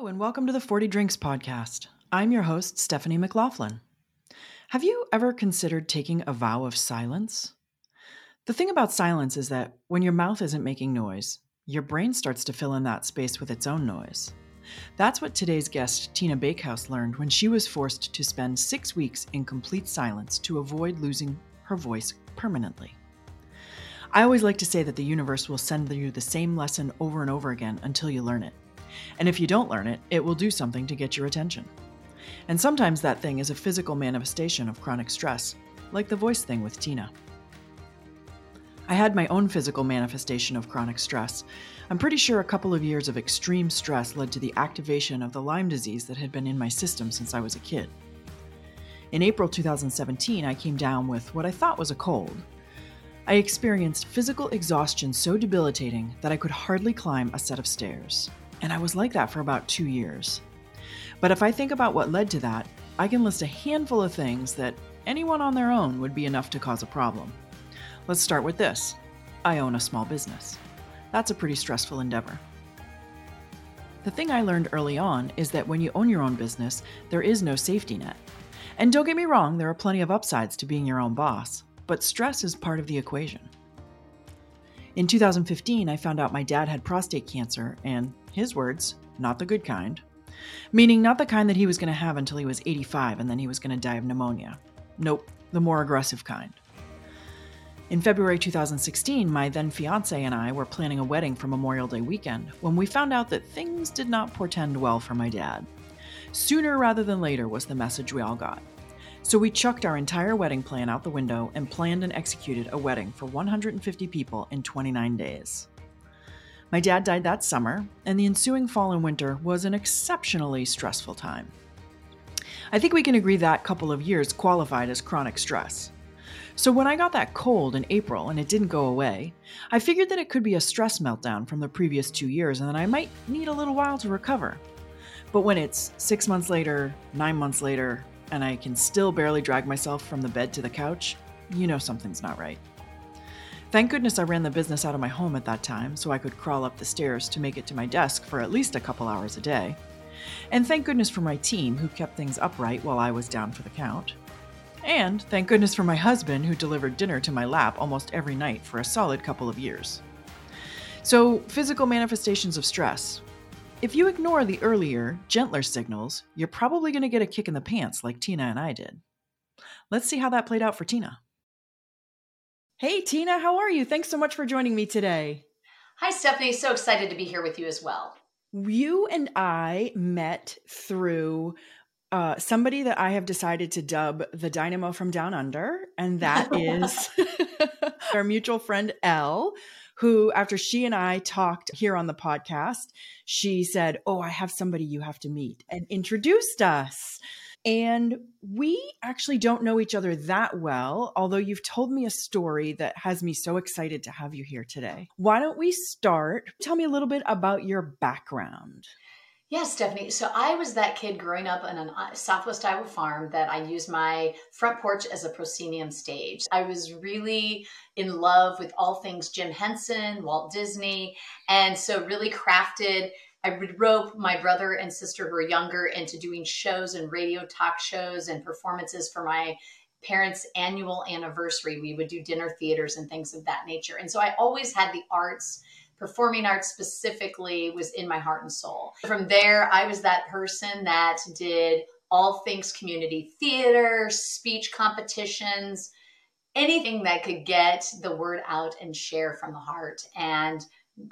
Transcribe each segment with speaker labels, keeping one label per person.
Speaker 1: Hello, and welcome to the 40 Drinks Podcast. I'm your host, Stephanie McLaughlin. Have you ever considered taking a vow of silence? The thing about silence is that when your mouth isn't making noise, your brain starts to fill in that space with its own noise. That's what today's guest, Tina Bakehouse, learned when she was forced to spend six weeks in complete silence to avoid losing her voice permanently. I always like to say that the universe will send you the same lesson over and over again until you learn it. And if you don't learn it, it will do something to get your attention. And sometimes that thing is a physical manifestation of chronic stress, like the voice thing with Tina. I had my own physical manifestation of chronic stress. I'm pretty sure a couple of years of extreme stress led to the activation of the Lyme disease that had been in my system since I was a kid. In April 2017, I came down with what I thought was a cold. I experienced physical exhaustion so debilitating that I could hardly climb a set of stairs. And I was like that for about two years. But if I think about what led to that, I can list a handful of things that anyone on their own would be enough to cause a problem. Let's start with this I own a small business. That's a pretty stressful endeavor. The thing I learned early on is that when you own your own business, there is no safety net. And don't get me wrong, there are plenty of upsides to being your own boss, but stress is part of the equation. In 2015, I found out my dad had prostate cancer, and his words, not the good kind. Meaning, not the kind that he was going to have until he was 85 and then he was going to die of pneumonia. Nope, the more aggressive kind. In February 2016, my then fiance and I were planning a wedding for Memorial Day weekend when we found out that things did not portend well for my dad. Sooner rather than later was the message we all got. So we chucked our entire wedding plan out the window and planned and executed a wedding for 150 people in 29 days. My dad died that summer, and the ensuing fall and winter was an exceptionally stressful time. I think we can agree that couple of years qualified as chronic stress. So when I got that cold in April and it didn't go away, I figured that it could be a stress meltdown from the previous two years and that I might need a little while to recover. But when it's six months later, nine months later, and I can still barely drag myself from the bed to the couch, you know something's not right. Thank goodness I ran the business out of my home at that time so I could crawl up the stairs to make it to my desk for at least a couple hours a day. And thank goodness for my team who kept things upright while I was down for the count. And thank goodness for my husband who delivered dinner to my lap almost every night for a solid couple of years. So, physical manifestations of stress. If you ignore the earlier, gentler signals, you're probably going to get a kick in the pants like Tina and I did. Let's see how that played out for Tina. Hey, Tina, how are you? Thanks so much for joining me today.
Speaker 2: Hi, Stephanie. So excited to be here with you as well.
Speaker 1: You and I met through uh, somebody that I have decided to dub the Dynamo from Down Under, and that is our mutual friend Elle, who, after she and I talked here on the podcast, she said, Oh, I have somebody you have to meet, and introduced us. And we actually don't know each other that well, although you've told me a story that has me so excited to have you here today. Why don't we start? Tell me a little bit about your background.
Speaker 2: Yes, Stephanie. So I was that kid growing up on a uh, Southwest Iowa farm that I used my front porch as a proscenium stage. I was really in love with all things Jim Henson, Walt Disney, and so really crafted I would rope my brother and sister who were younger into doing shows and radio talk shows and performances for my parents' annual anniversary. We would do dinner theaters and things of that nature. And so I always had the arts, performing arts specifically, was in my heart and soul. From there, I was that person that did all things community theater, speech competitions, anything that could get the word out and share from the heart. And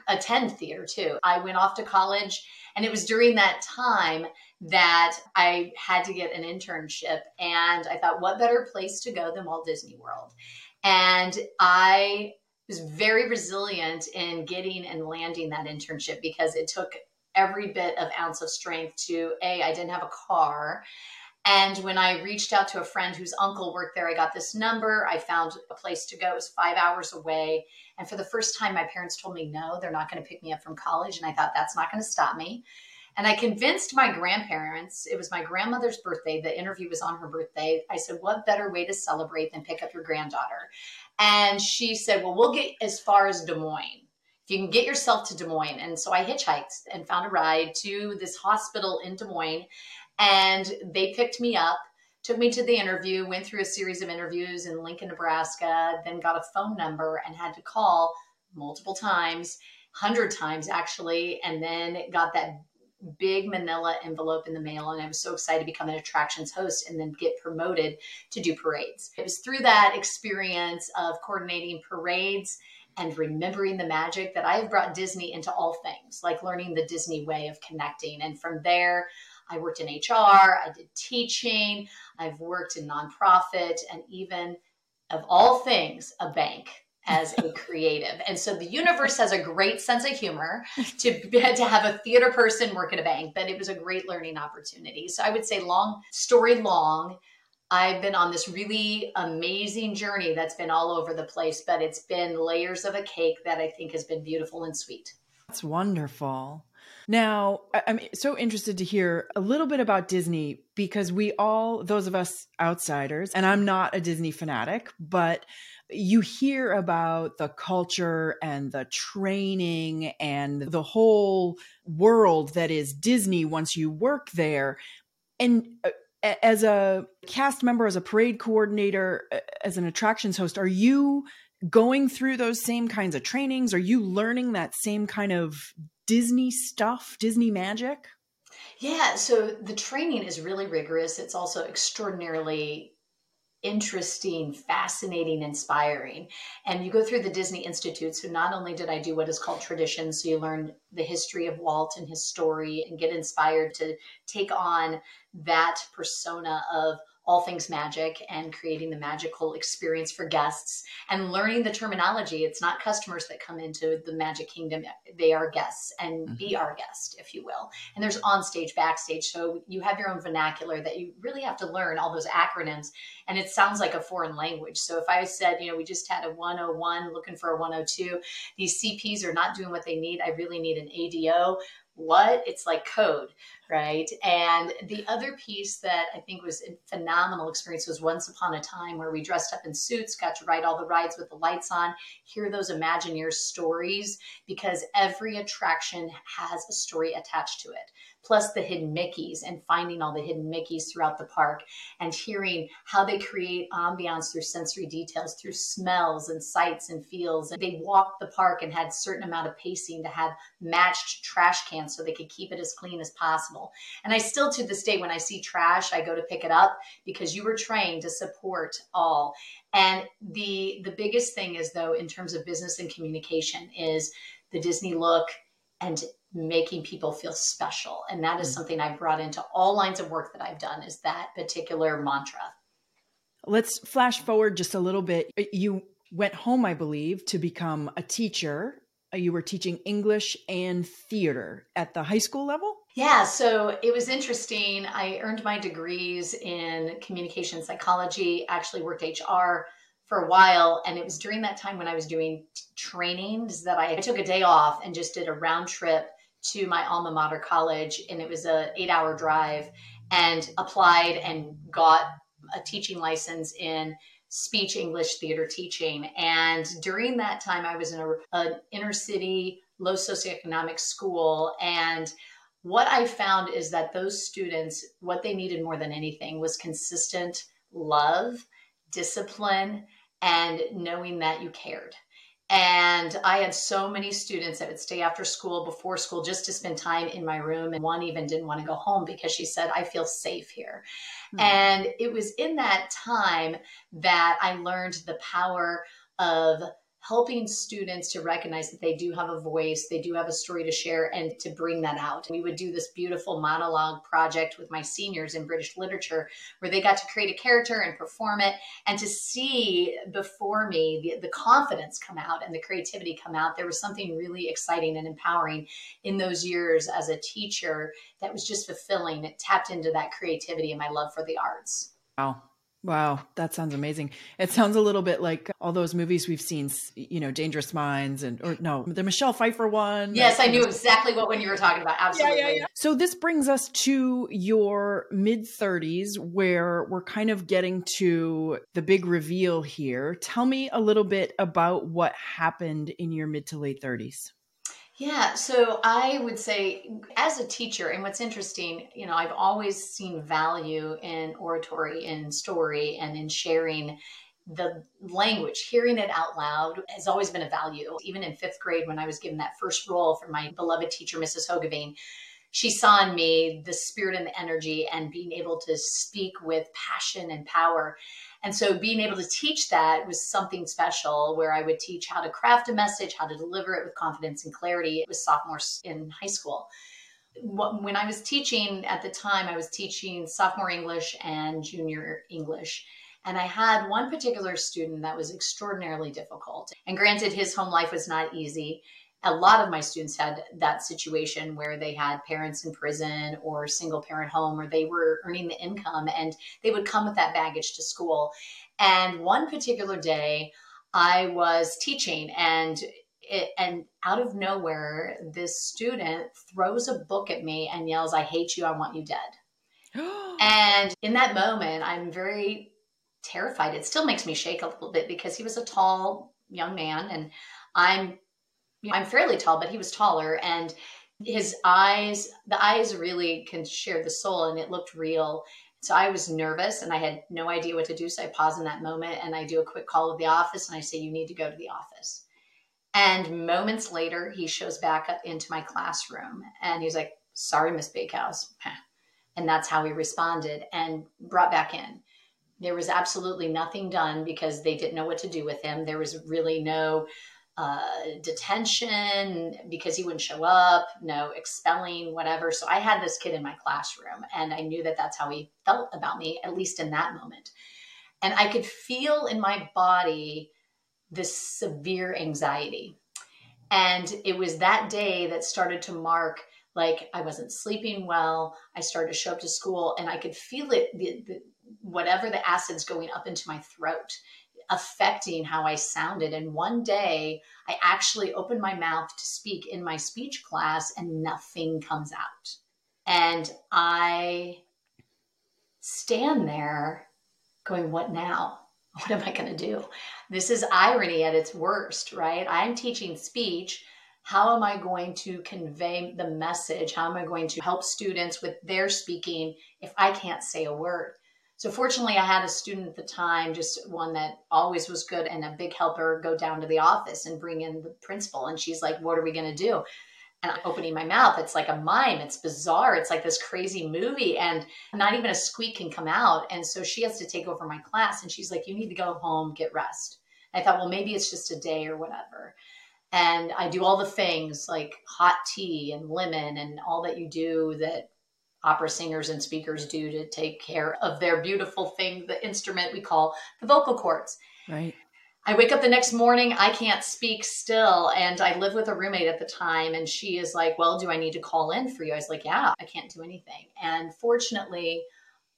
Speaker 2: attend theater too. I went off to college, and it was during that time that I had to get an internship. And I thought, what better place to go than Walt Disney World? And I was very resilient in getting and landing that internship because it took every bit of ounce of strength to a i didn't have a car and when I reached out to a friend whose uncle worked there, I got this number. I found a place to go. It was five hours away. And for the first time, my parents told me, no, they're not going to pick me up from college. And I thought, that's not going to stop me. And I convinced my grandparents, it was my grandmother's birthday. The interview was on her birthday. I said, what better way to celebrate than pick up your granddaughter? And she said, well, we'll get as far as Des Moines if you can get yourself to Des Moines. And so I hitchhiked and found a ride to this hospital in Des Moines. And they picked me up, took me to the interview, went through a series of interviews in Lincoln, Nebraska, then got a phone number and had to call multiple times, hundred times actually, and then got that big manila envelope in the mail and I was so excited to become an attractions host and then get promoted to do parades. It was through that experience of coordinating parades and remembering the magic that I've brought Disney into all things, like learning the Disney way of connecting. And from there, I worked in HR, I did teaching, I've worked in nonprofit, and even of all things, a bank as a creative. And so the universe has a great sense of humor to, to have a theater person work at a bank, but it was a great learning opportunity. So I would say, long story long, I've been on this really amazing journey that's been all over the place, but it's been layers of a cake that I think has been beautiful and sweet.
Speaker 1: That's wonderful. Now, I'm so interested to hear a little bit about Disney because we all, those of us outsiders, and I'm not a Disney fanatic, but you hear about the culture and the training and the whole world that is Disney once you work there. And uh, as a cast member, as a parade coordinator, as an attractions host, are you going through those same kinds of trainings? Are you learning that same kind of Disney stuff, Disney magic?
Speaker 2: Yeah, so the training is really rigorous. It's also extraordinarily interesting, fascinating, inspiring. And you go through the Disney Institute. So not only did I do what is called tradition, so you learn the history of Walt and his story and get inspired to take on that persona of all things magic and creating the magical experience for guests and learning the terminology. It's not customers that come into the Magic Kingdom, they are guests and mm-hmm. be our guest, if you will. And there's on stage, backstage. So you have your own vernacular that you really have to learn all those acronyms. And it sounds like a foreign language. So if I said, you know, we just had a 101 looking for a 102, these CPs are not doing what they need. I really need an ADO what? It's like code, right? And the other piece that I think was a phenomenal experience was Once Upon a Time, where we dressed up in suits, got to ride all the rides with the lights on, hear those Imagineers stories, because every attraction has a story attached to it plus the hidden Mickeys and finding all the hidden Mickeys throughout the park and hearing how they create ambiance through sensory details, through smells and sights and feels. And they walked the park and had certain amount of pacing to have matched trash cans so they could keep it as clean as possible. And I still to this day, when I see trash, I go to pick it up because you were trained to support all. And the the biggest thing is though, in terms of business and communication, is the Disney look and making people feel special. And that is mm. something i brought into all lines of work that i've done is that particular mantra.
Speaker 1: Let's flash forward just a little bit. You went home i believe to become a teacher. You were teaching english and theater at the high school level?
Speaker 2: Yeah so it was interesting. I earned my degrees in communication psychology actually worked hr for a while. And it was during that time when I was doing trainings that I, I took a day off and just did a round trip to my alma mater college. And it was a eight hour drive and applied and got a teaching license in speech English theater teaching. And during that time, I was in a, an inner city, low socioeconomic school. And what I found is that those students, what they needed more than anything was consistent love, discipline, and knowing that you cared. And I had so many students that would stay after school, before school, just to spend time in my room. And one even didn't want to go home because she said, I feel safe here. Mm-hmm. And it was in that time that I learned the power of helping students to recognize that they do have a voice, they do have a story to share, and to bring that out. We would do this beautiful monologue project with my seniors in British literature where they got to create a character and perform it, and to see before me the, the confidence come out and the creativity come out. There was something really exciting and empowering in those years as a teacher that was just fulfilling. It tapped into that creativity and my love for the arts.
Speaker 1: Wow. Wow, that sounds amazing. It sounds a little bit like all those movies we've seen, you know, Dangerous Minds and or no, the Michelle Pfeiffer one.
Speaker 2: Yes, I knew exactly what one you were talking about. Absolutely. Yeah, yeah, yeah.
Speaker 1: So this brings us to your mid 30s where we're kind of getting to the big reveal here. Tell me a little bit about what happened in your mid to late 30s.
Speaker 2: Yeah, so I would say, as a teacher, and what's interesting, you know, I've always seen value in oratory, in story, and in sharing the language, hearing it out loud has always been a value. Even in fifth grade, when I was given that first role from my beloved teacher, Mrs. Hogeveen, she saw in me the spirit and the energy and being able to speak with passion and power. And so being able to teach that was something special where I would teach how to craft a message, how to deliver it with confidence and clarity with sophomores in high school. When I was teaching at the time, I was teaching sophomore English and junior English. And I had one particular student that was extraordinarily difficult. And granted, his home life was not easy a lot of my students had that situation where they had parents in prison or single parent home or they were earning the income and they would come with that baggage to school. And one particular day i was teaching and it, and out of nowhere this student throws a book at me and yells i hate you i want you dead. And in that moment i'm very terrified. It still makes me shake a little bit because he was a tall young man and i'm I'm fairly tall, but he was taller. And his mm-hmm. eyes, the eyes really can share the soul, and it looked real. So I was nervous and I had no idea what to do. So I pause in that moment and I do a quick call of the office and I say, You need to go to the office. And moments later, he shows back up into my classroom and he's like, Sorry, Miss Bakehouse. And that's how he responded and brought back in. There was absolutely nothing done because they didn't know what to do with him. There was really no uh, detention because he wouldn't show up, no expelling, whatever. So I had this kid in my classroom, and I knew that that's how he felt about me, at least in that moment. And I could feel in my body this severe anxiety. And it was that day that started to mark like I wasn't sleeping well. I started to show up to school and I could feel it, the, the, whatever the acid's going up into my throat affecting how I sounded. And one day I actually opened my mouth to speak in my speech class and nothing comes out. And I stand there going, What now? What am I going to do? This is irony at its worst, right? I'm teaching speech. How am I going to convey the message? How am I going to help students with their speaking if I can't say a word? So fortunately, I had a student at the time, just one that always was good and a big helper, go down to the office and bring in the principal. And she's like, "What are we going to do?" And I'm opening my mouth. It's like a mime. It's bizarre. It's like this crazy movie, and not even a squeak can come out. And so she has to take over my class. And she's like, "You need to go home, get rest." I thought, well, maybe it's just a day or whatever. And I do all the things like hot tea and lemon and all that you do that opera singers and speakers do to take care of their beautiful thing, the instrument we call the vocal cords.
Speaker 1: Right.
Speaker 2: I wake up the next morning, I can't speak still. And I live with a roommate at the time, and she is like, Well, do I need to call in for you? I was like, Yeah, I can't do anything. And fortunately,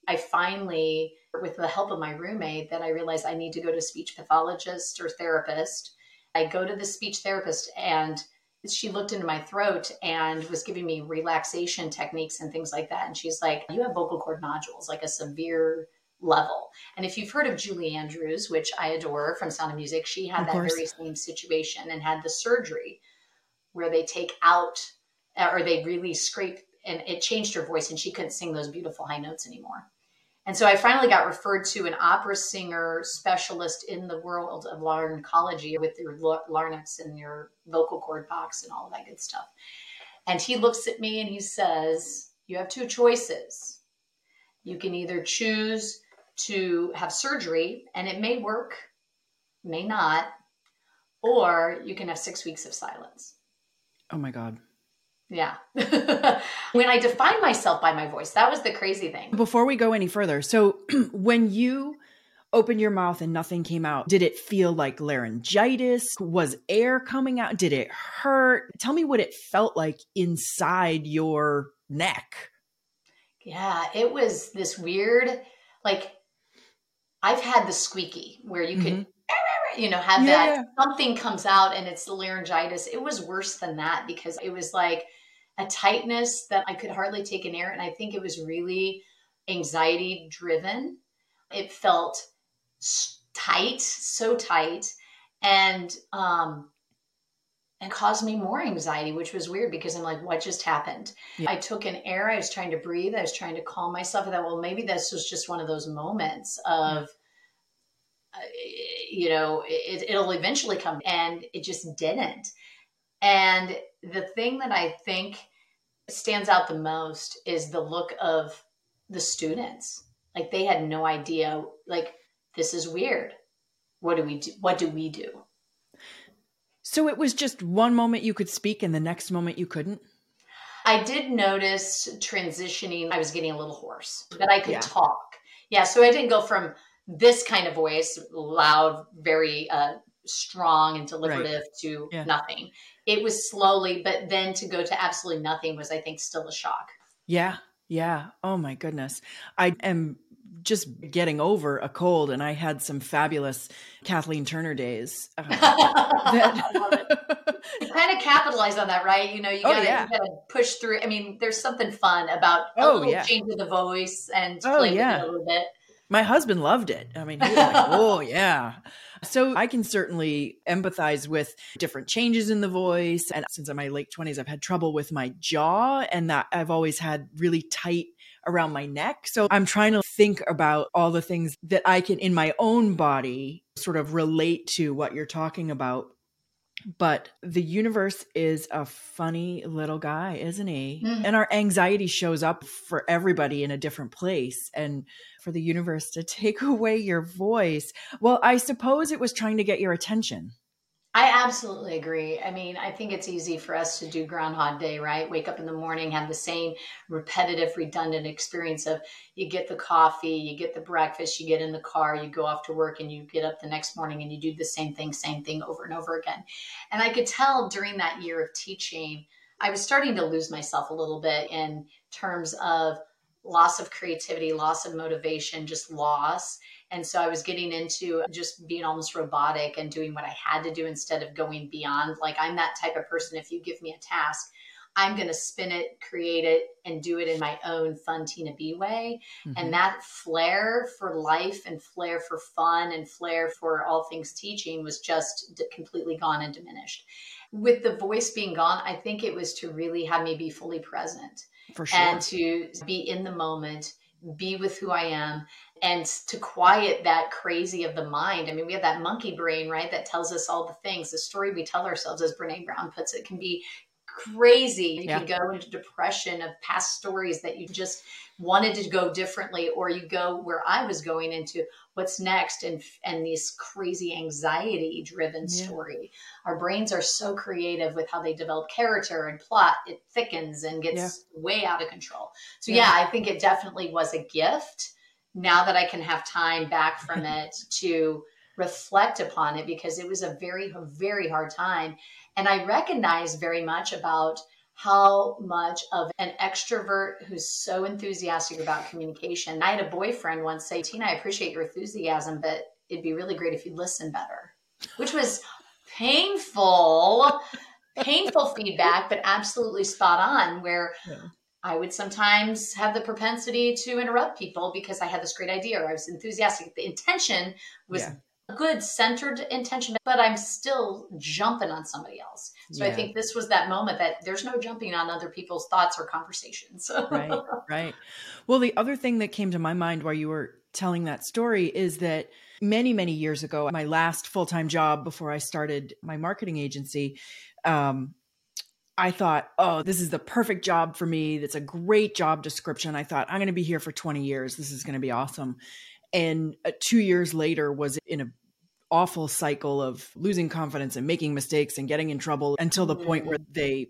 Speaker 2: I finally, with the help of my roommate, that I realized I need to go to speech pathologist or therapist. I go to the speech therapist and she looked into my throat and was giving me relaxation techniques and things like that. And she's like, You have vocal cord nodules, like a severe level. And if you've heard of Julie Andrews, which I adore from Sound of Music, she had of that course. very same situation and had the surgery where they take out uh, or they really scrape and it changed her voice and she couldn't sing those beautiful high notes anymore. And so I finally got referred to an opera singer specialist in the world of laryngology with your larynx and your vocal cord box and all of that good stuff. And he looks at me and he says, You have two choices. You can either choose to have surgery, and it may work, may not, or you can have six weeks of silence.
Speaker 1: Oh my God.
Speaker 2: Yeah. when I define myself by my voice, that was the crazy thing.
Speaker 1: Before we go any further, so when you opened your mouth and nothing came out, did it feel like laryngitis? Was air coming out? Did it hurt? Tell me what it felt like inside your neck.
Speaker 2: Yeah, it was this weird, like, I've had the squeaky where you could. Mm-hmm. You know, have yeah. that something comes out and it's the laryngitis. It was worse than that because it was like a tightness that I could hardly take an air. And I think it was really anxiety driven. It felt tight, so tight. And um, and caused me more anxiety, which was weird because I'm like, what just happened? Yeah. I took an air, I was trying to breathe, I was trying to calm myself. I thought, well, maybe this was just one of those moments of, uh, you know, it, it'll eventually come. And it just didn't. And the thing that I think stands out the most is the look of the students. Like they had no idea, like, this is weird. What do we do? What do we do?
Speaker 1: So it was just one moment you could speak and the next moment you couldn't?
Speaker 2: I did notice transitioning, I was getting a little hoarse, that I could yeah. talk. Yeah, so I didn't go from this kind of voice, loud, very uh, strong and deliberative, right. to yeah. nothing. It was slowly, but then to go to absolutely nothing was, I think, still a shock.
Speaker 1: Yeah, yeah. Oh my goodness. I am just getting over a cold and I had some fabulous Kathleen Turner days. Uh,
Speaker 2: that... you kind of capitalize on that, right? You know, you gotta, oh, yeah. you gotta push through. I mean, there's something fun about a oh, little yeah. change of the voice and oh, yeah. a little bit.
Speaker 1: My husband loved it. I mean, he was like, oh, yeah. So I can certainly empathize with different changes in the voice. And since I'm in my late 20s, I've had trouble with my jaw and that I've always had really tight around my neck. So I'm trying to think about all the things that I can in my own body sort of relate to what you're talking about. But the universe is a funny little guy, isn't he? Mm. And our anxiety shows up for everybody in a different place. And for the universe to take away your voice, well, I suppose it was trying to get your attention.
Speaker 2: I absolutely agree. I mean, I think it's easy for us to do Groundhog Day, right? Wake up in the morning, have the same repetitive, redundant experience of you get the coffee, you get the breakfast, you get in the car, you go off to work, and you get up the next morning and you do the same thing, same thing over and over again. And I could tell during that year of teaching, I was starting to lose myself a little bit in terms of loss of creativity, loss of motivation, just loss. And so I was getting into just being almost robotic and doing what I had to do instead of going beyond. Like, I'm that type of person. If you give me a task, I'm going to spin it, create it, and do it in my own fun Tina B way. Mm-hmm. And that flair for life and flair for fun and flair for all things teaching was just completely gone and diminished. With the voice being gone, I think it was to really have me be fully present.
Speaker 1: For sure.
Speaker 2: And to be in the moment, be with who I am, and to quiet that crazy of the mind. I mean, we have that monkey brain, right, that tells us all the things. The story we tell ourselves, as Brene Brown puts it, can be crazy. You yeah. can go into depression of past stories that you just wanted to go differently, or you go where I was going into what's next and and this crazy anxiety driven yeah. story. Our brains are so creative with how they develop character and plot. It thickens and gets yeah. way out of control. So yeah, I think it definitely was a gift now that I can have time back from it to reflect upon it because it was a very, very hard time. And I recognize very much about how much of an extrovert who's so enthusiastic about communication. I had a boyfriend once say, Tina, I appreciate your enthusiasm, but it'd be really great if you'd listen better, which was painful, painful feedback, but absolutely spot on. Where yeah. I would sometimes have the propensity to interrupt people because I had this great idea or I was enthusiastic. The intention was yeah. a good, centered intention, but I'm still jumping on somebody else. So yeah. I think this was that moment that there's no jumping on other people's thoughts or conversations.
Speaker 1: right, right. Well, the other thing that came to my mind while you were telling that story is that many, many years ago, my last full time job before I started my marketing agency, um, I thought, oh, this is the perfect job for me. That's a great job description. I thought, I'm going to be here for 20 years. This is going to be awesome. And uh, two years later, was in a awful cycle of losing confidence and making mistakes and getting in trouble until the point where mm. they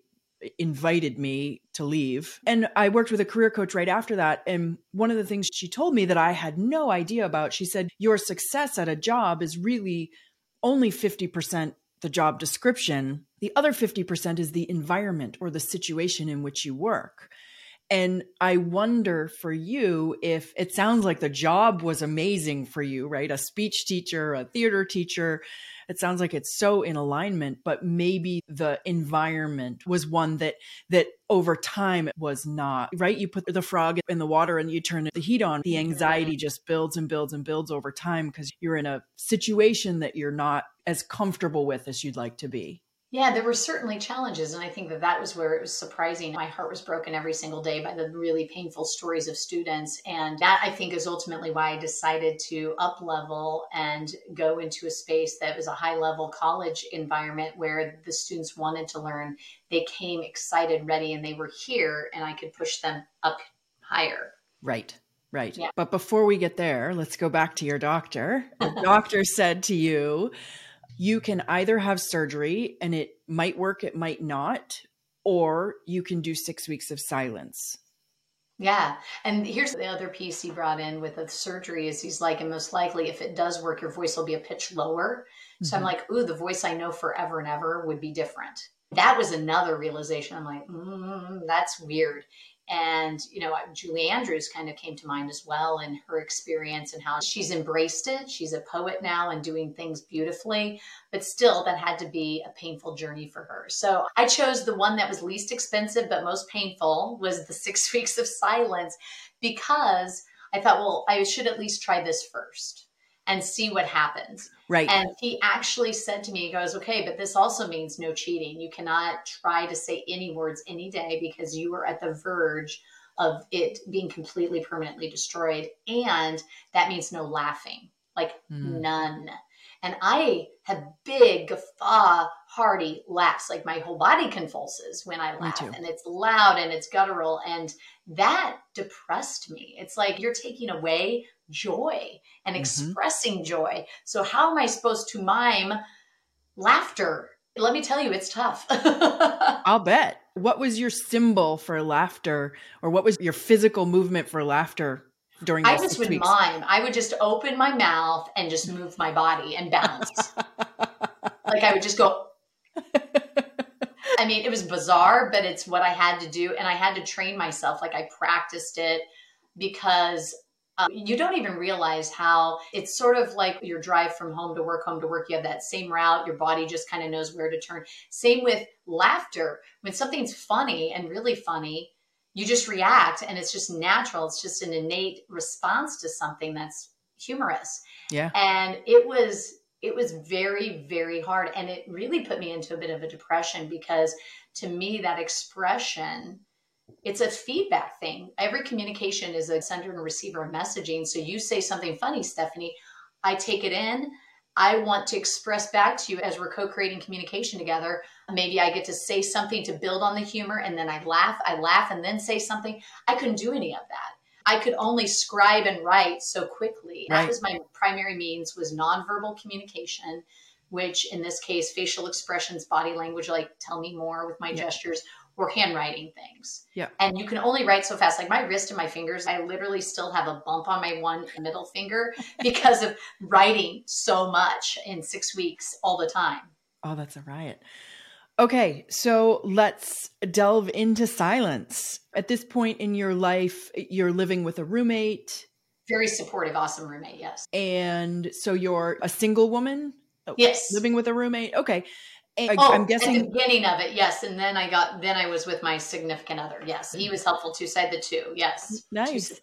Speaker 1: invited me to leave. And I worked with a career coach right after that. And one of the things she told me that I had no idea about, she said, Your success at a job is really only 50% the job description. The other 50% is the environment or the situation in which you work. And I wonder for you if it sounds like the job was amazing for you, right? A speech teacher, a theater teacher. It sounds like it's so in alignment, but maybe the environment was one that that over time was not, right? You put the frog in the water and you turn the heat on. The anxiety just builds and builds and builds over time because you're in a situation that you're not as comfortable with as you'd like to be.
Speaker 2: Yeah, there were certainly challenges. And I think that that was where it was surprising. My heart was broken every single day by the really painful stories of students. And that I think is ultimately why I decided to up level and go into a space that was a high level college environment where the students wanted to learn. They came excited, ready, and they were here, and I could push them up higher.
Speaker 1: Right. Right. Yeah. But before we get there, let's go back to your doctor. The doctor said to you, you can either have surgery and it might work, it might not, or you can do six weeks of silence.
Speaker 2: Yeah. And here's the other piece he brought in with the surgery is he's like, and most likely if it does work, your voice will be a pitch lower. Mm-hmm. So I'm mm-hmm. like, ooh, the voice I know forever and ever would be different. That was another realization. I'm like, mm, that's weird. And, you know, Julie Andrews kind of came to mind as well and her experience and how she's embraced it. She's a poet now and doing things beautifully, but still that had to be a painful journey for her. So I chose the one that was least expensive but most painful was the six weeks of silence because I thought, well, I should at least try this first and see what happens.
Speaker 1: Right.
Speaker 2: And he actually said to me, he goes, okay, but this also means no cheating. You cannot try to say any words any day because you are at the verge of it being completely permanently destroyed. And that means no laughing, like mm. none. And I have big guffaw, hearty laughs. Like my whole body convulses when I laugh, and it's loud and it's guttural. And that depressed me. It's like you're taking away joy and mm-hmm. expressing joy. So, how am I supposed to mime laughter? Let me tell you, it's tough.
Speaker 1: I'll bet. What was your symbol for laughter, or what was your physical movement for laughter during I
Speaker 2: just would weeks? mime. I would just open my mouth and just move my body and bounce. like I would just go. I mean, it was bizarre, but it's what I had to do. And I had to train myself. Like I practiced it because um, you don't even realize how it's sort of like your drive from home to work, home to work. You have that same route. Your body just kind of knows where to turn. Same with laughter. When something's funny and really funny, you just react and it's just natural. It's just an innate response to something that's humorous.
Speaker 1: Yeah.
Speaker 2: And it was it was very very hard and it really put me into a bit of a depression because to me that expression it's a feedback thing. Every communication is a sender and receiver of messaging. So you say something funny, Stephanie, I take it in. I want to express back to you as we're co creating communication together. Maybe I get to say something to build on the humor and then I laugh, I laugh and then say something. I couldn't do any of that. I could only scribe and write so quickly. Right. That was my primary means was nonverbal communication, which in this case, facial expressions, body language, like tell me more with my yeah. gestures, or handwriting things.
Speaker 1: Yeah.
Speaker 2: And you can only write so fast. Like my wrist and my fingers, I literally still have a bump on my one middle finger because of writing so much in six weeks all the time.
Speaker 1: Oh, that's a riot. Okay, so let's delve into silence. At this point in your life, you're living with a roommate.
Speaker 2: Very supportive, awesome roommate, yes.
Speaker 1: And so you're a single woman?
Speaker 2: Oh, yes.
Speaker 1: Living with a roommate? Okay.
Speaker 2: Oh, I'm guessing at the beginning of it, yes. And then I got then I was with my significant other. Yes, he was helpful too. Said the two. Yes,
Speaker 1: nice.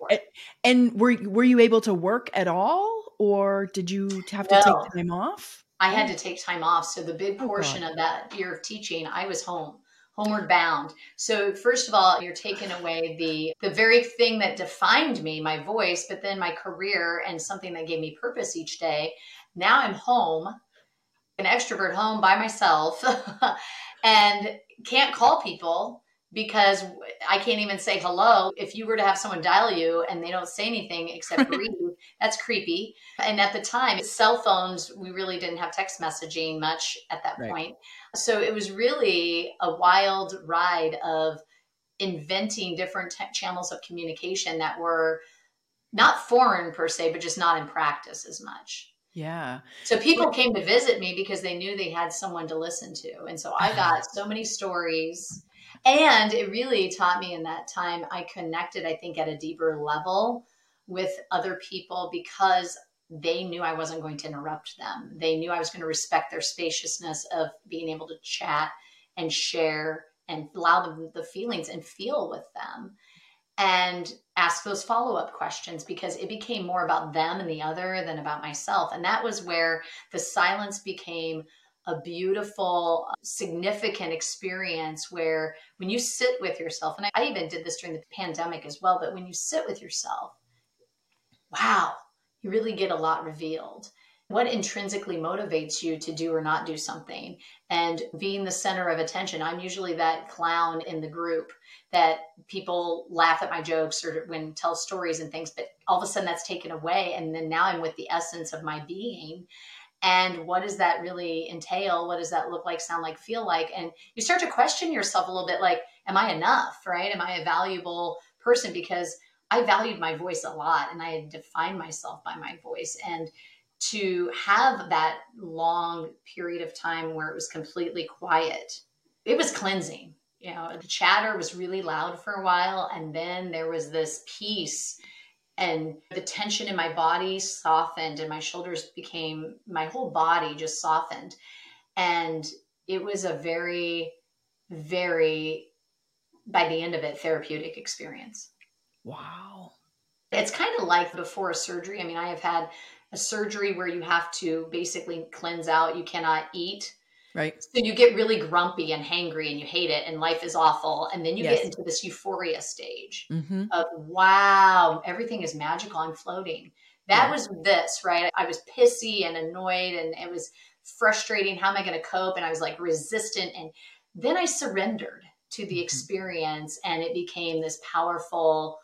Speaker 1: And were were you able to work at all, or did you have to no, take time off?
Speaker 2: I had oh. to take time off. So the big oh, portion oh, of that year of teaching, I was home homeward bound. So first of all, you're taking away the the very thing that defined me, my voice, but then my career and something that gave me purpose each day. Now I'm home an extrovert home by myself and can't call people because I can't even say hello. If you were to have someone dial you and they don't say anything except breathe, that's creepy. And at the time, cell phones, we really didn't have text messaging much at that right. point. So it was really a wild ride of inventing different t- channels of communication that were not foreign per se, but just not in practice as much.
Speaker 1: Yeah.
Speaker 2: So people came to visit me because they knew they had someone to listen to. And so I got so many stories. And it really taught me in that time, I connected, I think, at a deeper level with other people because they knew I wasn't going to interrupt them. They knew I was going to respect their spaciousness of being able to chat and share and allow them the feelings and feel with them and ask those follow up questions because it became more about them and the other than about myself. And that was where the silence became a beautiful, significant experience where when you sit with yourself, and I, even did this during the pandemic as well, but when you sit with yourself, wow, you really get a lot revealed what intrinsically motivates you to do or not do something and being the center of attention. I'm usually that clown in the group that people laugh at my jokes or when tell stories and things but all of a sudden that's taken away and then now i'm with the essence of my being. And what does that really entail? What does that look like sound like feel like? And you start to question yourself a little bit like am i enough right? Am i a valuable person? Because i valued my voice a lot and i defined myself by my voice. And to have that long period of time where it was completely quiet, it was cleansing. You know, the chatter was really loud for a while, and then there was this peace, and the tension in my body softened, and my shoulders became, my whole body just softened. And it was a very, very, by the end of it, therapeutic experience.
Speaker 1: Wow.
Speaker 2: It's kind of like before a surgery. I mean, I have had a surgery where you have to basically cleanse out, you cannot eat.
Speaker 1: Right.
Speaker 2: So you get really grumpy and hangry and you hate it and life is awful. And then you yes. get into this euphoria stage mm-hmm. of wow, everything is magical. I'm floating. That yeah. was this, right? I was pissy and annoyed and it was frustrating. How am I going to cope? And I was like resistant. And then I surrendered to the mm-hmm. experience and it became this powerful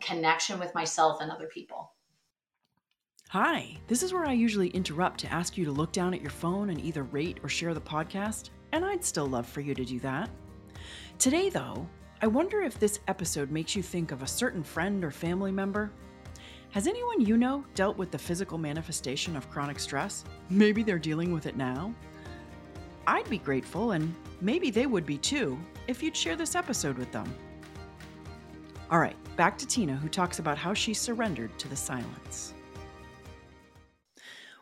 Speaker 2: connection with myself and other people.
Speaker 1: Hi, this is where I usually interrupt to ask you to look down at your phone and either rate or share the podcast, and I'd still love for you to do that. Today, though, I wonder if this episode makes you think of a certain friend or family member. Has anyone you know dealt with the physical manifestation of chronic stress? Maybe they're dealing with it now. I'd be grateful, and maybe they would be too, if you'd share this episode with them. All right, back to Tina, who talks about how she surrendered to the silence.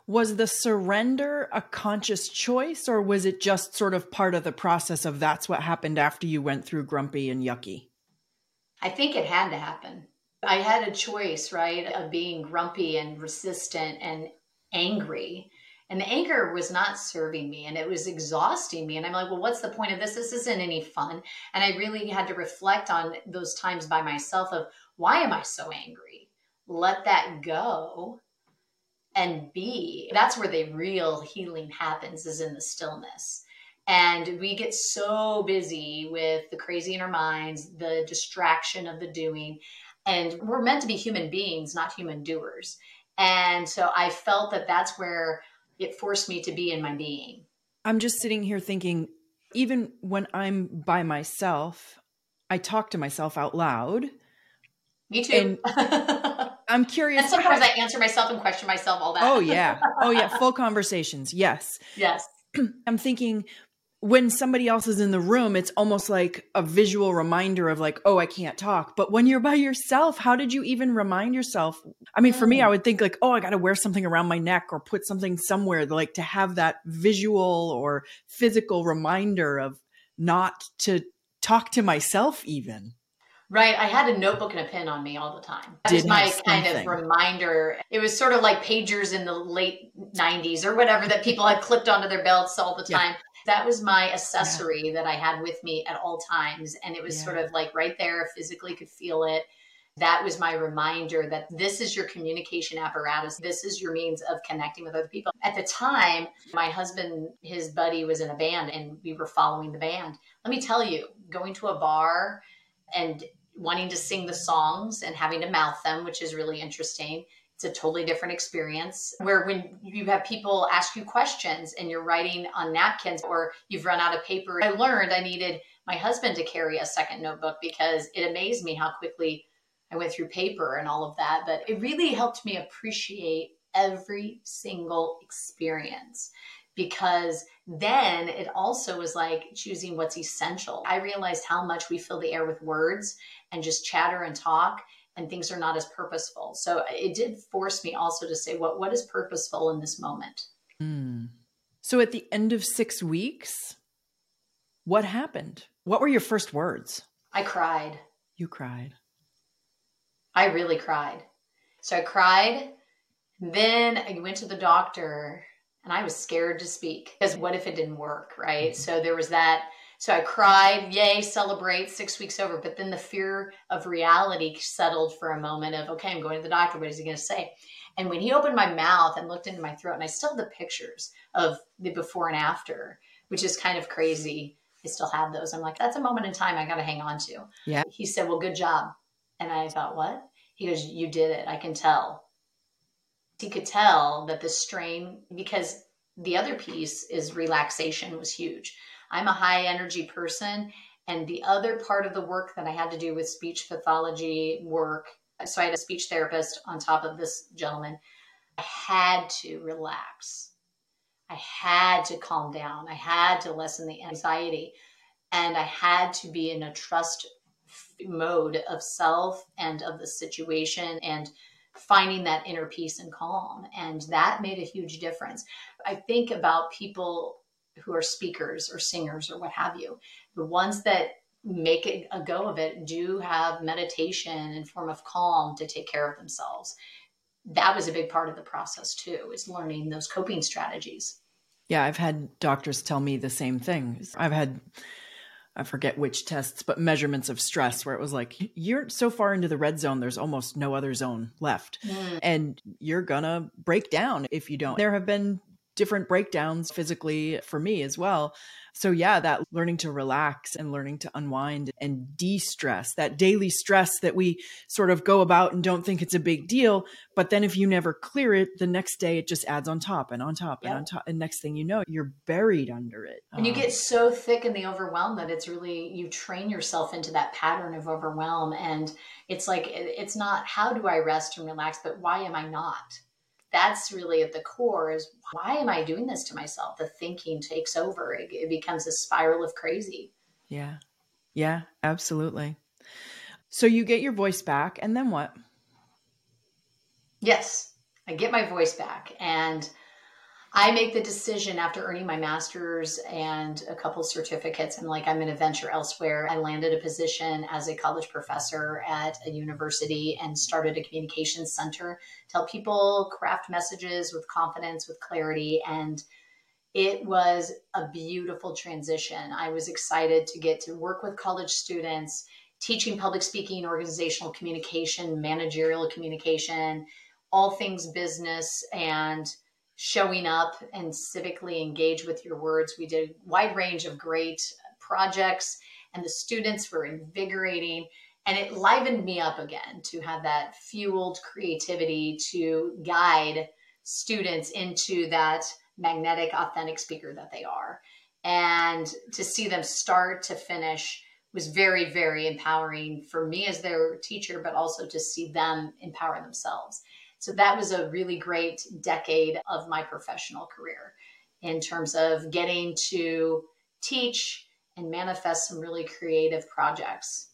Speaker 1: Was the surrender a conscious choice, or was it just sort of part of the process of that's what happened after you went through grumpy and yucky?
Speaker 2: I think it had to happen. I had a choice, right, of being grumpy and resistant and angry. And the anger was not serving me and it was exhausting me. And I'm like, well, what's the point of this? This isn't any fun. And I really had to reflect on those times by myself of why am I so angry? Let that go and be that's where the real healing happens is in the stillness. And we get so busy with the crazy in our minds the distraction of the doing and we're meant to be human beings not human doers. And so i felt that that's where it forced me to be in my being.
Speaker 1: I'm just sitting here thinking even when i'm by myself i talk to myself out loud.
Speaker 2: Me too
Speaker 1: I'm curious.
Speaker 2: And sometimes I answer myself and question myself, all that.
Speaker 1: Oh, yeah. Oh, yeah. Full conversations. Yes.
Speaker 2: Yes.
Speaker 1: I'm thinking when somebody else is in the room, it's almost like a visual reminder of, like, oh, I can't talk. But when you're by yourself, how did you even remind yourself? I mean, for me, I mm. would think, like, oh, I got to wear something around my neck or put something somewhere, like to have that visual or physical reminder of not to talk to myself, even.
Speaker 2: Right. I had a notebook and a pen on me all the time. That Did was my kind of reminder. It was sort of like pagers in the late 90s or whatever that people had clipped onto their belts all the time. Yeah. That was my accessory yeah. that I had with me at all times. And it was yeah. sort of like right there, physically could feel it. That was my reminder that this is your communication apparatus. This is your means of connecting with other people. At the time, my husband, his buddy was in a band and we were following the band. Let me tell you, going to a bar and wanting to sing the songs and having to mouth them, which is really interesting. It's a totally different experience where when you have people ask you questions and you're writing on napkins or you've run out of paper. I learned I needed my husband to carry a second notebook because it amazed me how quickly I went through paper and all of that. But it really helped me appreciate every single experience because then it also was like choosing what's essential. I realized how much we fill the air with words and just chatter and talk and things are not as purposeful. So it did force me also to say what what is purposeful in this moment.
Speaker 1: Mm. So at the end of 6 weeks, what happened? What were your first words?
Speaker 2: I cried.
Speaker 1: You cried.
Speaker 2: I really cried. So I cried. Then I went to the doctor And I was scared to speak because what if it didn't work? Right. Mm-hmm. So there was that. So I cried, yay, celebrate, six weeks over. But then the fear of reality settled for a moment of, okay, I'm going to the doctor. What is he going to say? And when he opened my mouth and looked into my throat, and I still have the pictures of the before and after, which is kind of crazy. I still have those. I'm like, that's a moment in time I got to hang on to.
Speaker 1: Yeah.
Speaker 2: He said, well, good job. And I thought, what? He goes, you did it. I can tell. He could tell that the strain, because the other piece is relaxation was huge. I'm a high energy person. And the other part of the work that I had to do with speech pathology work, so I had a speech therapist on top of this gentleman. I had to relax. I had to calm down. I had to lessen the anxiety. And I had to be in a trust mode of self and of the situation and finding that inner peace and calm. And that made a huge difference. I think about people who are speakers or singers or what have you, the ones that make it a go of it do have meditation and form of calm to take care of themselves. That was a big part of the process too, is learning those coping strategies.
Speaker 1: Yeah, I've had doctors tell me the same thing. I've had I forget which tests, but measurements of stress where it was like, you're so far into the red zone, there's almost no other zone left. Mm. And you're gonna break down if you don't. There have been different breakdowns physically for me as well. So, yeah, that learning to relax and learning to unwind and de stress, that daily stress that we sort of go about and don't think it's a big deal. But then if you never clear it, the next day it just adds on top and on top yep. and on top. And next thing you know, you're buried under it.
Speaker 2: And you um, get so thick in the overwhelm that it's really, you train yourself into that pattern of overwhelm. And it's like, it's not how do I rest and relax, but why am I not? That's really at the core is why am I doing this to myself? The thinking takes over. It, it becomes a spiral of crazy.
Speaker 1: Yeah. Yeah, absolutely. So you get your voice back and then what?
Speaker 2: Yes, I get my voice back and I make the decision after earning my master's and a couple certificates. I'm like, I'm going to venture elsewhere. I landed a position as a college professor at a university and started a communications center to help people craft messages with confidence, with clarity. And it was a beautiful transition. I was excited to get to work with college students, teaching public speaking, organizational communication, managerial communication, all things business. And showing up and civically engage with your words. We did a wide range of great projects, and the students were invigorating. And it livened me up again to have that fueled creativity to guide students into that magnetic, authentic speaker that they are. And to see them start to finish was very, very empowering for me as their teacher, but also to see them empower themselves. So that was a really great decade of my professional career in terms of getting to teach and manifest some really creative projects.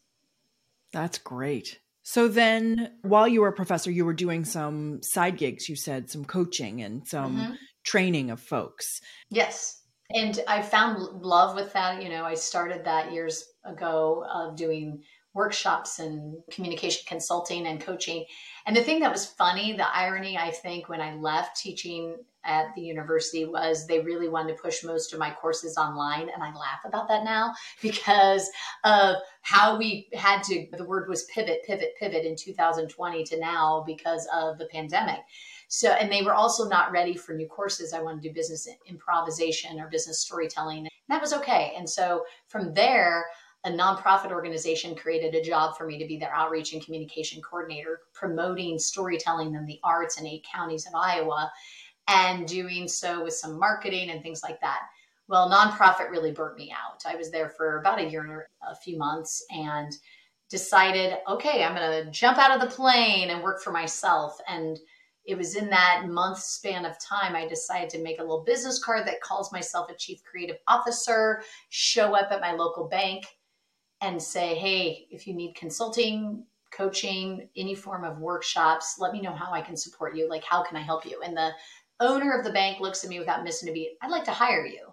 Speaker 1: That's great. So then, while you were a professor, you were doing some side gigs, you said, some coaching and some mm-hmm. training of folks.
Speaker 2: Yes. And I found love with that. You know, I started that years ago of doing workshops and communication consulting and coaching. And the thing that was funny, the irony, I think, when I left teaching at the university was they really wanted to push most of my courses online. And I laugh about that now because of how we had to, the word was pivot, pivot, pivot in 2020 to now because of the pandemic. So, and they were also not ready for new courses. I wanted to do business improvisation or business storytelling. That was okay. And so from there, a nonprofit organization created a job for me to be their outreach and communication coordinator, promoting storytelling in the arts in eight counties of Iowa and doing so with some marketing and things like that. Well, nonprofit really burnt me out. I was there for about a year and a few months and decided, okay, I'm going to jump out of the plane and work for myself. And it was in that month span of time I decided to make a little business card that calls myself a chief creative officer, show up at my local bank and say, hey, if you need consulting, coaching, any form of workshops, let me know how I can support you. Like, how can I help you? And the owner of the bank looks at me without missing a beat. I'd like to hire you.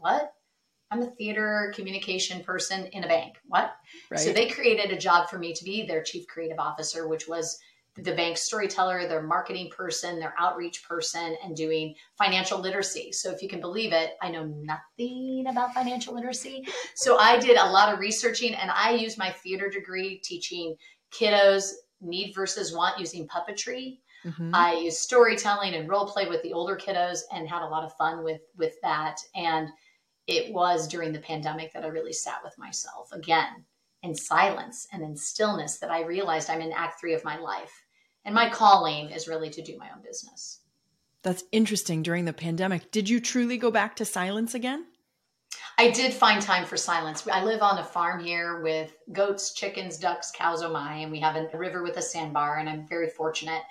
Speaker 2: what? I'm a theater communication person in a bank. What? Right. So they created a job for me to be their chief creative officer, which was the bank storyteller, their marketing person, their outreach person, and doing financial literacy. So, if you can believe it, I know nothing about financial literacy. So, I did a lot of researching and I used my theater degree teaching kiddos need versus want using puppetry. Mm-hmm. I used storytelling and role play with the older kiddos and had a lot of fun with with that. And it was during the pandemic that I really sat with myself again in silence and in stillness that I realized I'm in act three of my life. And my calling is really to do my own business.
Speaker 1: That's interesting during the pandemic. Did you truly go back to silence again?
Speaker 2: I did find time for silence. I live on a farm here with goats, chickens, ducks, cows, oh my, and we have a river with a sandbar, and I'm very fortunate.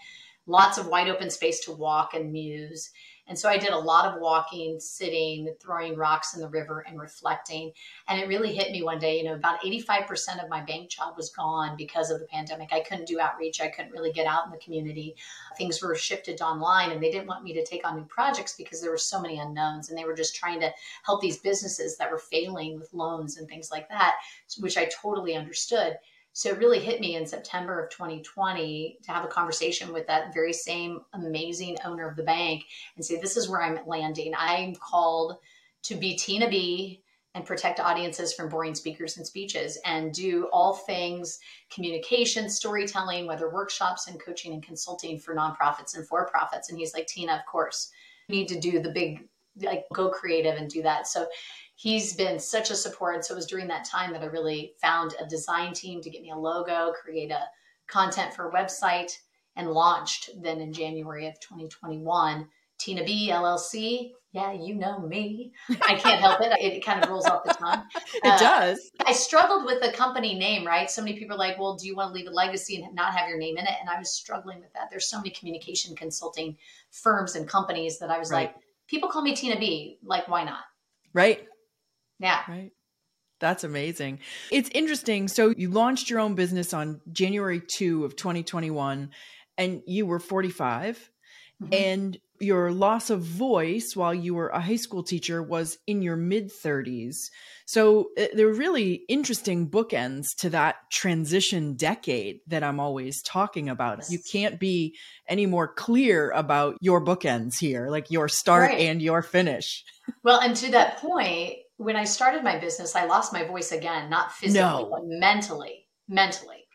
Speaker 2: Lots of wide open space to walk and muse. And so I did a lot of walking, sitting, throwing rocks in the river and reflecting. And it really hit me one day, you know, about 85% of my bank job was gone because of the pandemic. I couldn't do outreach. I couldn't really get out in the community. Things were shifted online and they didn't want me to take on new projects because there were so many unknowns and they were just trying to help these businesses that were failing with loans and things like that, which I totally understood. So it really hit me in September of 2020 to have a conversation with that very same amazing owner of the bank and say, This is where I'm landing. I'm called to be Tina B and protect audiences from boring speakers and speeches and do all things communication, storytelling, whether workshops and coaching and consulting for nonprofits and for profits. And he's like, Tina, of course, you need to do the big, like, go creative and do that. So he's been such a support. And so it was during that time that I really found a design team to get me a logo, create a content for a website, and launched then in January of 2021. Tina B LLC. Yeah, you know me. I can't help it. It kind of rolls off the tongue.
Speaker 1: it uh, does.
Speaker 2: I struggled with the company name, right? So many people are like, well, do you want to leave a legacy and not have your name in it? And I was struggling with that. There's so many communication consulting firms and companies that I was right. like, people call me Tina B. Like, why not?
Speaker 1: Right.
Speaker 2: Yeah.
Speaker 1: Right. That's amazing. It's interesting. So you launched your own business on January 2 of 2021 and you were 45 mm-hmm. and your loss of voice while you were a high school teacher was in your mid 30s. So uh, there are really interesting bookends to that transition decade that I'm always talking about. Yes. You can't be any more clear about your bookends here, like your start right. and your finish.
Speaker 2: Well, and to that point, when I started my business, I lost my voice again, not physically, no. but mentally, mentally.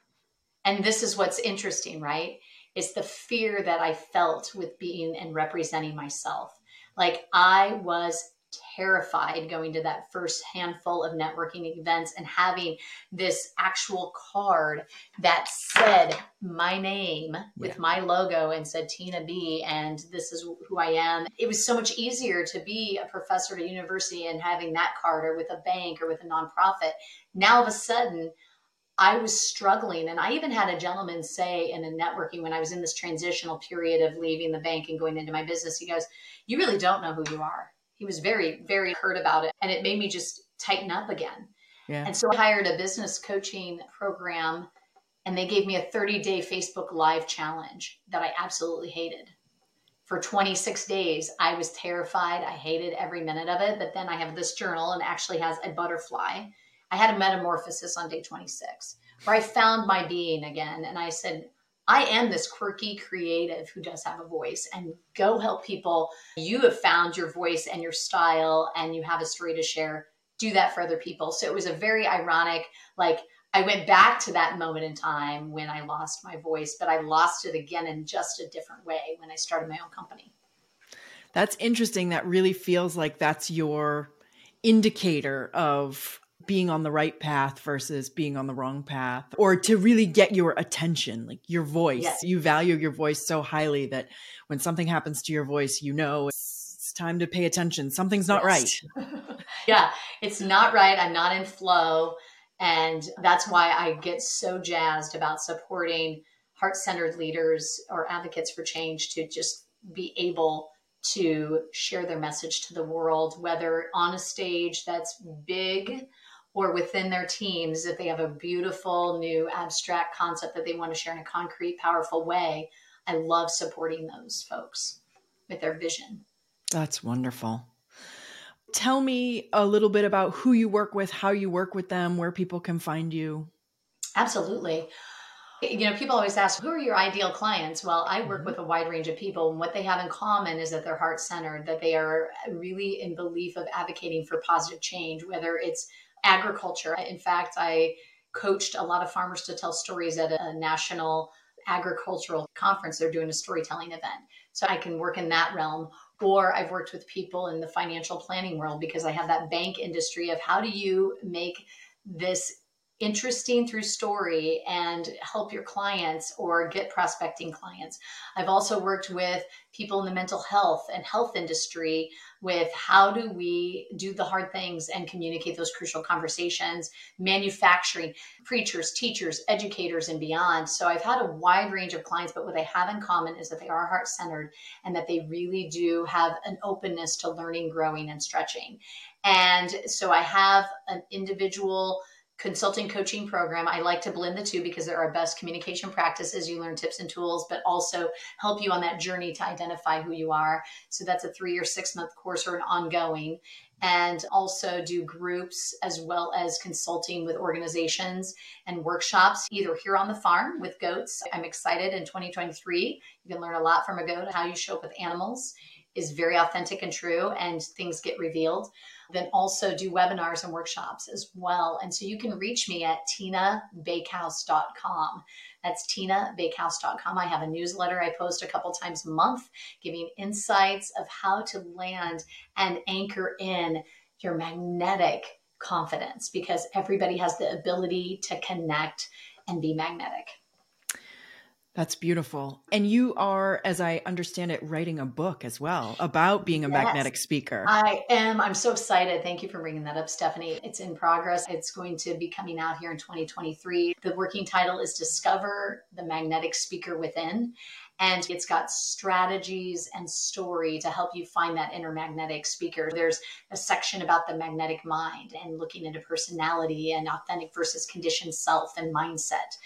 Speaker 2: And this is what's interesting, right? It's the fear that I felt with being and representing myself. Like I was terrified going to that first handful of networking events and having this actual card that said my name with my logo and said Tina B and this is who I am. It was so much easier to be a professor at a university and having that card or with a bank or with a nonprofit. Now all of a sudden I was struggling. And I even had a gentleman say in a networking when I was in this transitional period of leaving the bank and going into my business, he goes, You really don't know who you are he was very, very hurt about it. And it made me just tighten up again. Yeah. And so I hired a business coaching program and they gave me a 30 day Facebook Live challenge that I absolutely hated. For 26 days, I was terrified. I hated every minute of it. But then I have this journal and actually has a butterfly. I had a metamorphosis on day 26 where I found my being again. And I said, I am this quirky creative who does have a voice and go help people. You have found your voice and your style and you have a story to share. Do that for other people. So it was a very ironic, like, I went back to that moment in time when I lost my voice, but I lost it again in just a different way when I started my own company.
Speaker 1: That's interesting. That really feels like that's your indicator of being on the right path versus being on the wrong path or to really get your attention like your voice. Yes. you value your voice so highly that when something happens to your voice you know it's time to pay attention. Something's not yes.
Speaker 2: right yeah it's not right. I'm not in flow. And that's why i get so jazzed about supporting heart-centered leaders or advocates for change to just be able to share their message to the world, whether on a stage that's big or within their teams if they have a beautiful new abstract concept that they want to share in a concrete, powerful way. I love supporting those folks with their vision.
Speaker 1: That's wonderful. Tell me a little bit about who you work with, how you work with them, where people can find you.
Speaker 2: Absolutely. You know, people always ask, who are your ideal clients? Well, I work mm-hmm. with a wide range of people, and what they have in common is that they're heart centered, that they are really in belief of advocating for positive change, whether it's agriculture. In fact, I coached a lot of farmers to tell stories at a national agricultural conference. They're doing a storytelling event. So I can work in that realm. Or I've worked with people in the financial planning world because I have that bank industry of how do you make this interesting through story and help your clients or get prospecting clients. I've also worked with people in the mental health and health industry with how do we do the hard things and communicate those crucial conversations, manufacturing, preachers, teachers, educators, and beyond. So I've had a wide range of clients, but what they have in common is that they are heart centered and that they really do have an openness to learning, growing, and stretching. And so I have an individual consulting coaching program. I like to blend the two because there are best communication practices. You learn tips and tools, but also help you on that journey to identify who you are. So that's a three or six month course or an ongoing. And also do groups as well as consulting with organizations and workshops, either here on the farm with goats. I'm excited in 2023. You can learn a lot from a goat, how you show up with animals is very authentic and true, and things get revealed then also do webinars and workshops as well. And so you can reach me at tinabakehouse.com. That's tinabakehouse.com. I have a newsletter I post a couple times a month giving insights of how to land and anchor in your magnetic confidence because everybody has the ability to connect and be magnetic.
Speaker 1: That's beautiful. And you are, as I understand it, writing a book as well about being a yes, magnetic speaker.
Speaker 2: I am. I'm so excited. Thank you for bringing that up, Stephanie. It's in progress. It's going to be coming out here in 2023. The working title is Discover the Magnetic Speaker Within. And it's got strategies and story to help you find that inner magnetic speaker. There's a section about the magnetic mind and looking into personality and authentic versus conditioned self and mindset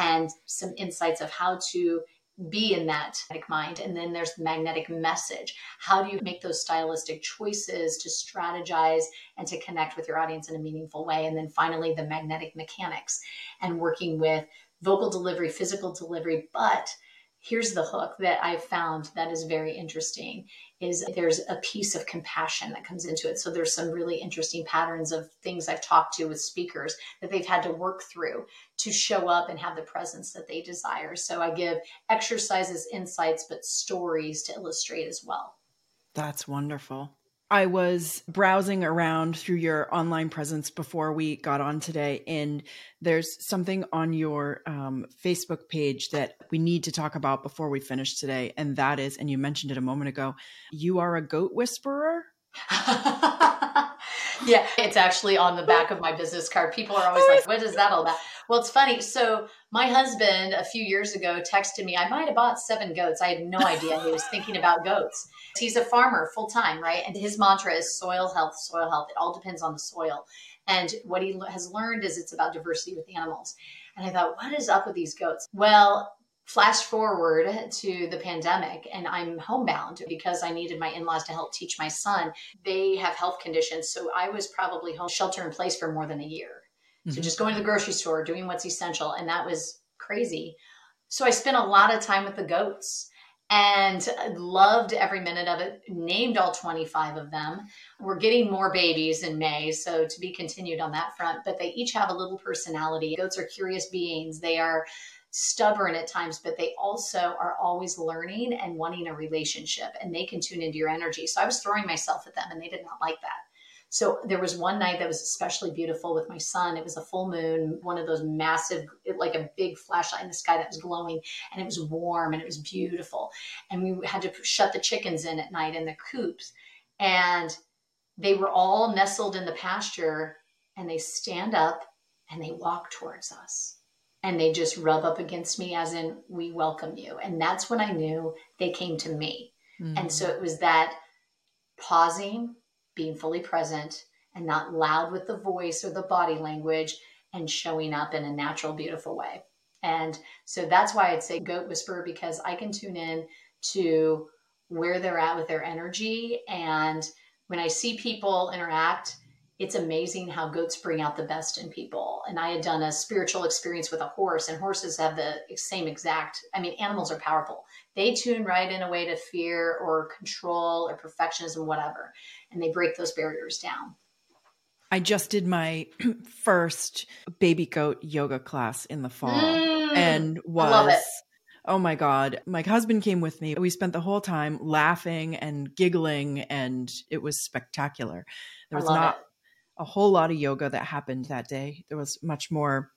Speaker 2: and some insights of how to be in that magnetic mind. And then there's the magnetic message. How do you make those stylistic choices to strategize and to connect with your audience in a meaningful way? And then finally, the magnetic mechanics and working with vocal delivery, physical delivery, but here's the hook that I've found that is very interesting is there's a piece of compassion that comes into it. So there's some really interesting patterns of things I've talked to with speakers that they've had to work through to show up and have the presence that they desire. So I give exercises, insights, but stories to illustrate as well.
Speaker 1: That's wonderful. I was browsing around through your online presence before we got on today, and there's something on your um, Facebook page that we need to talk about before we finish today. And that is, and you mentioned it a moment ago, you are a goat whisperer.
Speaker 2: yeah, it's actually on the back of my business card. People are always like, what is that all about? Well, it's funny. So, my husband a few years ago texted me, I might have bought seven goats. I had no idea he was thinking about goats. He's a farmer full time, right? And his mantra is soil health, soil health. It all depends on the soil. And what he has learned is it's about diversity with animals. And I thought, what is up with these goats? Well, flash forward to the pandemic and i'm homebound because i needed my in-laws to help teach my son they have health conditions so i was probably home shelter in place for more than a year mm-hmm. so just going to the grocery store doing what's essential and that was crazy so i spent a lot of time with the goats and loved every minute of it named all 25 of them we're getting more babies in may so to be continued on that front but they each have a little personality goats are curious beings they are stubborn at times, but they also are always learning and wanting a relationship and they can tune into your energy. So I was throwing myself at them and they did not like that. So there was one night that was especially beautiful with my son. It was a full moon, one of those massive, like a big flashlight in the sky that was glowing, and it was warm and it was beautiful. And we had to shut the chickens in at night in the coops, and they were all nestled in the pasture, and they stand up and they walk towards us and they just rub up against me as in we welcome you and that's when i knew they came to me mm-hmm. and so it was that pausing being fully present and not loud with the voice or the body language and showing up in a natural beautiful way. And so that's why i'd say goat whisperer because i can tune in to where they're at with their energy. And when i see people interact it's amazing how goats bring out the best in people. And I had done a spiritual experience with a horse, and horses have the same exact, I mean, animals are powerful. They tune right in a way to fear or control or perfectionism, whatever, and they break those barriers down.
Speaker 1: I just did my first baby goat yoga class in the fall mm, and was Oh my God. My husband came with me. We spent the whole time laughing and giggling, and it was spectacular. There was not it a whole lot of yoga that happened that day. There was much more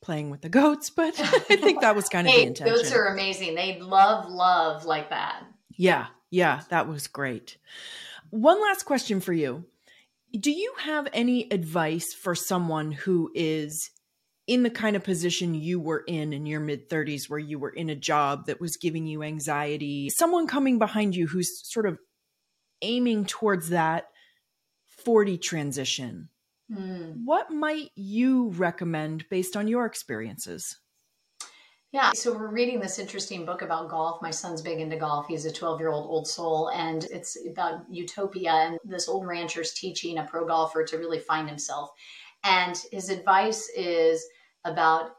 Speaker 1: playing with the goats, but I think that was kind of
Speaker 2: hey,
Speaker 1: the intention.
Speaker 2: Goats are amazing. They love love like that.
Speaker 1: Yeah, yeah, that was great. One last question for you. Do you have any advice for someone who is in the kind of position you were in in your mid 30s where you were in a job that was giving you anxiety? Someone coming behind you who's sort of aiming towards that 40 transition. Mm. What might you recommend based on your experiences?
Speaker 2: Yeah, so we're reading this interesting book about golf. My son's big into golf. He's a 12 year old old soul, and it's about utopia and this old rancher's teaching a pro golfer to really find himself. And his advice is about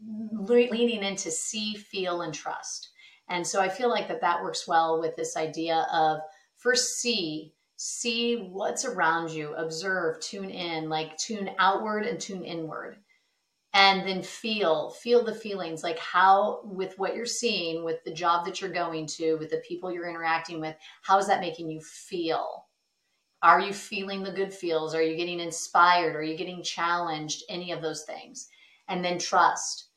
Speaker 2: leaning into see, feel, and trust. And so I feel like that that works well with this idea of first see see what's around you, observe, tune in, like tune outward and tune inward. And then feel, feel the feelings like how, with what you're seeing, with the job that you're going to, with the people you're interacting with, how is that making you feel? Are you feeling the good feels? Are you getting inspired? Are you getting challenged? Any of those things. And then trust.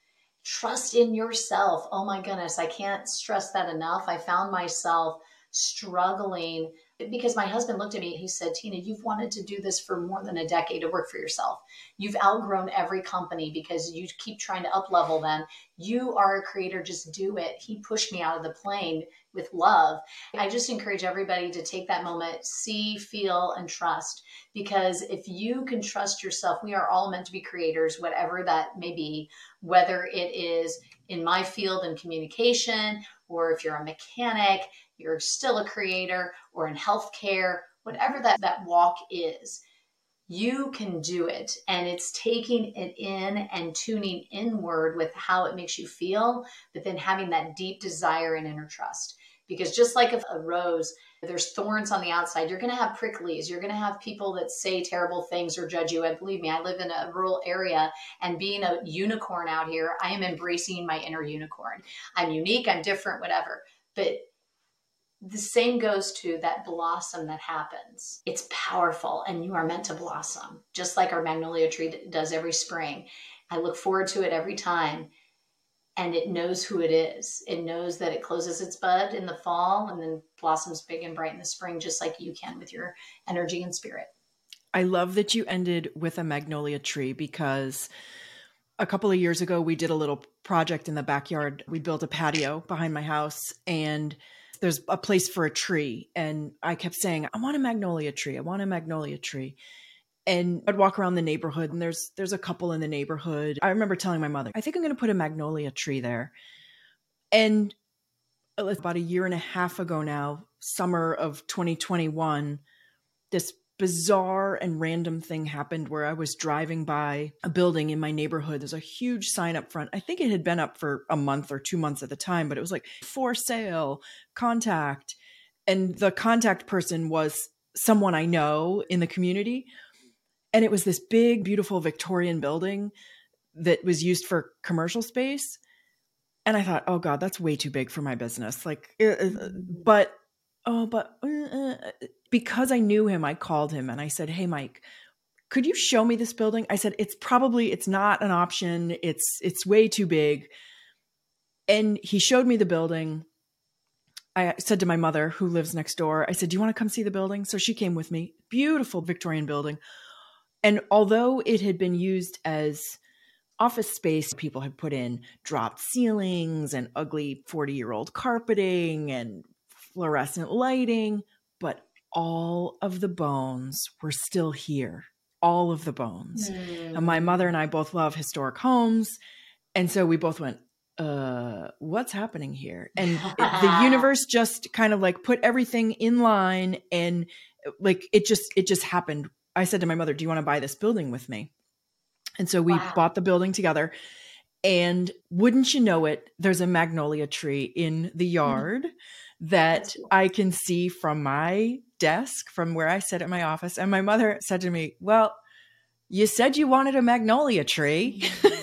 Speaker 2: Trust in yourself. Oh my goodness, I can't stress that enough. I found myself struggling because my husband looked at me he said tina you've wanted to do this for more than a decade to work for yourself. You've outgrown every company because you keep trying to up level them. You are a creator just do it. He pushed me out of the plane with love. I just encourage everybody to take that moment see feel and trust because if you can trust yourself we are all meant to be creators whatever that may be whether it is in my field in communication or if you're a mechanic you're still a creator or in healthcare, whatever that, that walk is, you can do it. And it's taking it in and tuning inward with how it makes you feel, but then having that deep desire and inner trust. Because just like a rose, there's thorns on the outside. You're going to have pricklies. You're going to have people that say terrible things or judge you. And believe me, I live in a rural area and being a unicorn out here, I am embracing my inner unicorn. I'm unique, I'm different, whatever. But the same goes to that blossom that happens. It's powerful and you are meant to blossom, just like our magnolia tree does every spring. I look forward to it every time. And it knows who it is. It knows that it closes its bud in the fall and then blossoms big and bright in the spring, just like you can with your energy and spirit.
Speaker 1: I love that you ended with a magnolia tree because a couple of years ago, we did a little project in the backyard. We built a patio behind my house and there's a place for a tree and i kept saying i want a magnolia tree i want a magnolia tree and i'd walk around the neighborhood and there's there's a couple in the neighborhood i remember telling my mother i think i'm going to put a magnolia tree there and uh, about a year and a half ago now summer of 2021 this bizarre and random thing happened where I was driving by a building in my neighborhood. There's a huge sign up front. I think it had been up for a month or two months at the time, but it was like for sale, contact. And the contact person was someone I know in the community. And it was this big, beautiful Victorian building that was used for commercial space. And I thought, oh God, that's way too big for my business. Like, uh, uh, but oh, but uh, uh, because I knew him, I called him and I said, "Hey, Mike, could you show me this building?" I said, "It's probably it's not an option. It's it's way too big." And he showed me the building. I said to my mother, who lives next door, I said, "Do you want to come see the building?" So she came with me. Beautiful Victorian building. And although it had been used as office space, people had put in dropped ceilings and ugly 40 year old carpeting and fluorescent lighting, but all of the bones were still here. All of the bones. Mm. And my mother and I both love historic homes. And so we both went, uh, what's happening here? And the universe just kind of like put everything in line and like it just it just happened. I said to my mother, Do you want to buy this building with me? And so we
Speaker 2: Wow.
Speaker 1: bought the building together. And wouldn't you know it, there's a magnolia tree in the mm-hmm. yard that
Speaker 2: cool.
Speaker 1: I can see from my desk, from where I sit at my office. And my mother said to me, Well, you said you wanted a magnolia tree.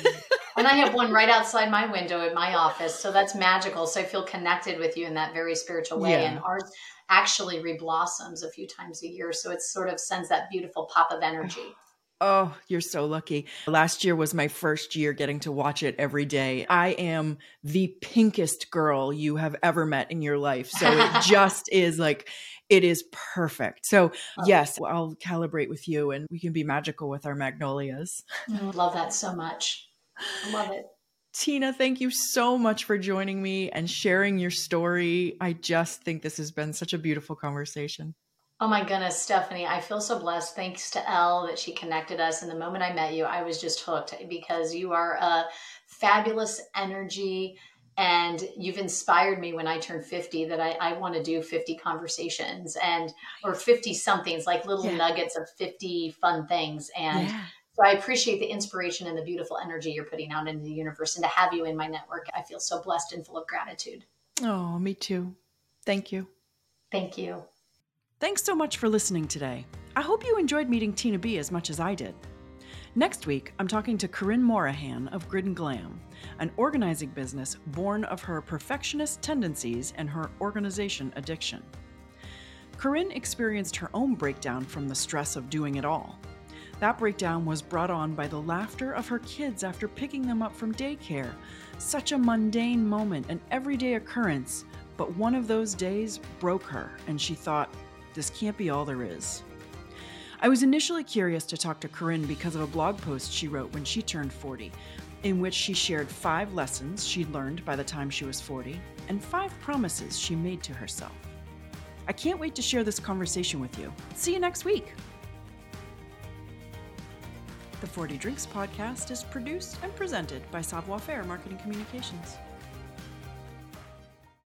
Speaker 2: and I have one right outside my window in my office. So that's magical. So I feel connected with you in that very spiritual way.
Speaker 1: Yeah.
Speaker 2: And ours actually reblossoms a few times a year. So it sort of sends that beautiful pop of energy.
Speaker 1: Oh, you're so lucky. Last year was my first year getting to watch it every day. I am the pinkest girl you have ever met in your life. So it just is like, it is perfect. So,
Speaker 2: Oh.
Speaker 1: yes, I'll calibrate with you and we can be magical with our magnolias.
Speaker 2: I love that so much. I love it.
Speaker 1: Tina, thank you so much for joining me and sharing your story. I just think this has been such a beautiful conversation.
Speaker 2: Oh my goodness, Stephanie, I feel so blessed. Thanks to Elle that she connected us. And the moment I met you, I was just hooked because you are a fabulous energy and you've inspired me when I turn 50 that I, I want to do 50 conversations and or 50 somethings like little
Speaker 1: Yeah.
Speaker 2: nuggets of 50 fun things. And
Speaker 1: yeah.
Speaker 2: So I appreciate the inspiration and the beautiful energy you're putting out into the universe. And to have you in my network, I feel so blessed and full of gratitude.
Speaker 1: Oh, me too. Thank you.
Speaker 2: Thank you.
Speaker 1: Thanks so much for listening today. I hope you enjoyed meeting Tina B as much as I did. Next week, I'm talking to Corinne Morahan of Grid and Glam, an organizing business born of her perfectionist tendencies and her organization addiction. Corinne experienced her own breakdown from the stress of doing it all. That breakdown was brought on by the laughter of her kids after picking them up from daycare. Such a mundane moment, an everyday occurrence, but one of those days broke her, and she thought, this can't be all there is. I was initially curious to talk to Corinne because of a blog post she wrote when she turned 40, in which she shared five lessons she'd learned by the time she was 40 and five promises she made to herself. I can't wait to share this conversation with you. See you next week. The 40 Drinks podcast is produced and presented by Savoir Faire Marketing Communications.